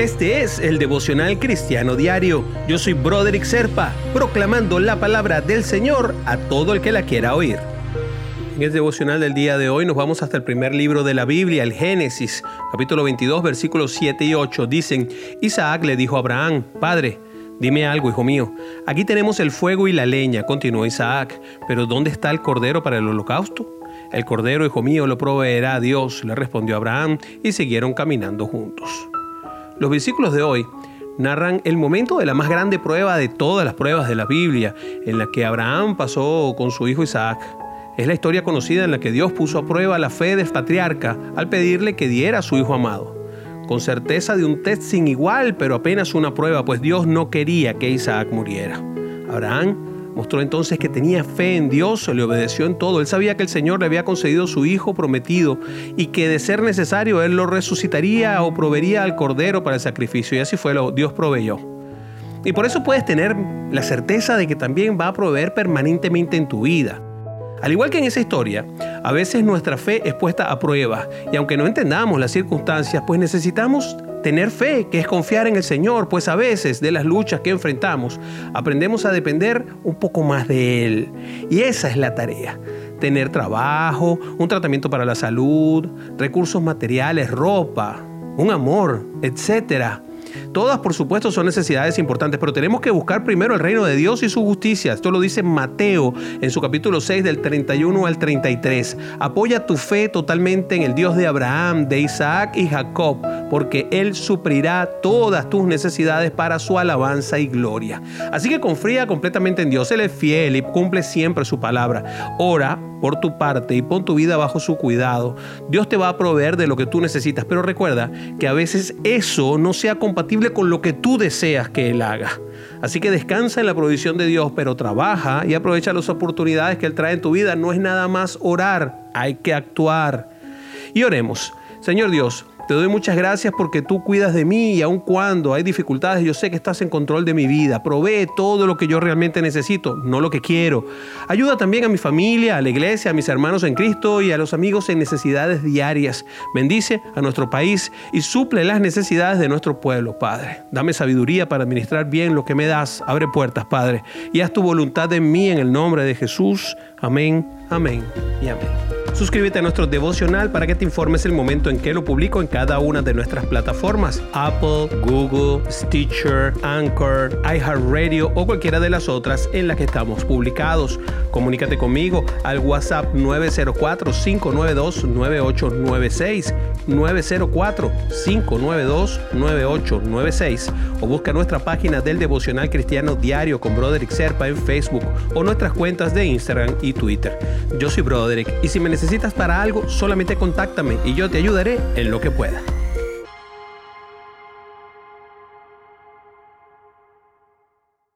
Este es el devocional cristiano diario. Yo soy Broderick Serpa, proclamando la palabra del Señor a todo el que la quiera oír. En el devocional del día de hoy nos vamos hasta el primer libro de la Biblia, el Génesis, capítulo 22, versículos 7 y 8. Dicen, Isaac le dijo a Abraham, Padre, Dime algo, hijo mío. Aquí tenemos el fuego y la leña, continuó Isaac, pero ¿dónde está el cordero para el holocausto? El cordero, hijo mío, lo proveerá Dios, le respondió Abraham, y siguieron caminando juntos. Los versículos de hoy narran el momento de la más grande prueba de todas las pruebas de la Biblia, en la que Abraham pasó con su hijo Isaac. Es la historia conocida en la que Dios puso a prueba la fe del patriarca al pedirle que diera a su hijo amado. Con certeza de un test sin igual, pero apenas una prueba, pues Dios no quería que Isaac muriera. Abraham Mostró entonces que tenía fe en Dios, le obedeció en todo. Él sabía que el Señor le había concedido su hijo prometido y que de ser necesario Él lo resucitaría o proveería al cordero para el sacrificio. Y así fue, lo Dios proveyó. Y por eso puedes tener la certeza de que también va a proveer permanentemente en tu vida. Al igual que en esa historia, a veces nuestra fe es puesta a prueba y aunque no entendamos las circunstancias, pues necesitamos tener fe, que es confiar en el Señor, pues a veces de las luchas que enfrentamos aprendemos a depender un poco más de Él. Y esa es la tarea. Tener trabajo, un tratamiento para la salud, recursos materiales, ropa, un amor, etcétera Todas, por supuesto, son necesidades importantes, pero tenemos que buscar primero el reino de Dios y su justicia. Esto lo dice Mateo en su capítulo 6 del 31 al 33. Apoya tu fe totalmente en el Dios de Abraham, de Isaac y Jacob, porque Él suplirá todas tus necesidades para su alabanza y gloria. Así que confía completamente en Dios. Él es fiel y cumple siempre su palabra. Ora por tu parte y pon tu vida bajo su cuidado. Dios te va a proveer de lo que tú necesitas, pero recuerda que a veces eso no sea con lo que tú deseas que Él haga. Así que descansa en la provisión de Dios, pero trabaja y aprovecha las oportunidades que Él trae en tu vida. No es nada más orar, hay que actuar. Y oremos. Señor Dios, te doy muchas gracias porque tú cuidas de mí y aun cuando hay dificultades, yo sé que estás en control de mi vida. Provee todo lo que yo realmente necesito, no lo que quiero. Ayuda también a mi familia, a la iglesia, a mis hermanos en Cristo y a los amigos en necesidades diarias. Bendice a nuestro país y suple las necesidades de nuestro pueblo, Padre. Dame sabiduría para administrar bien lo que me das. Abre puertas, Padre, y haz tu voluntad en mí en el nombre de Jesús. Amén, amén y amén. Suscríbete a nuestro devocional para que te informes el momento en que lo publico en cada una de nuestras plataformas: Apple, Google, Stitcher, Anchor, iHeartRadio o cualquiera de las otras en las que estamos publicados. Comunícate conmigo al WhatsApp 904-592-9896, 904-592-9896 o busca nuestra página del devocional cristiano diario con Broderick Serpa en Facebook o nuestras cuentas de Instagram y Twitter. Yo soy Broderick y si me necesitas para algo, solamente contáctame y yo te ayudaré en lo que pueda.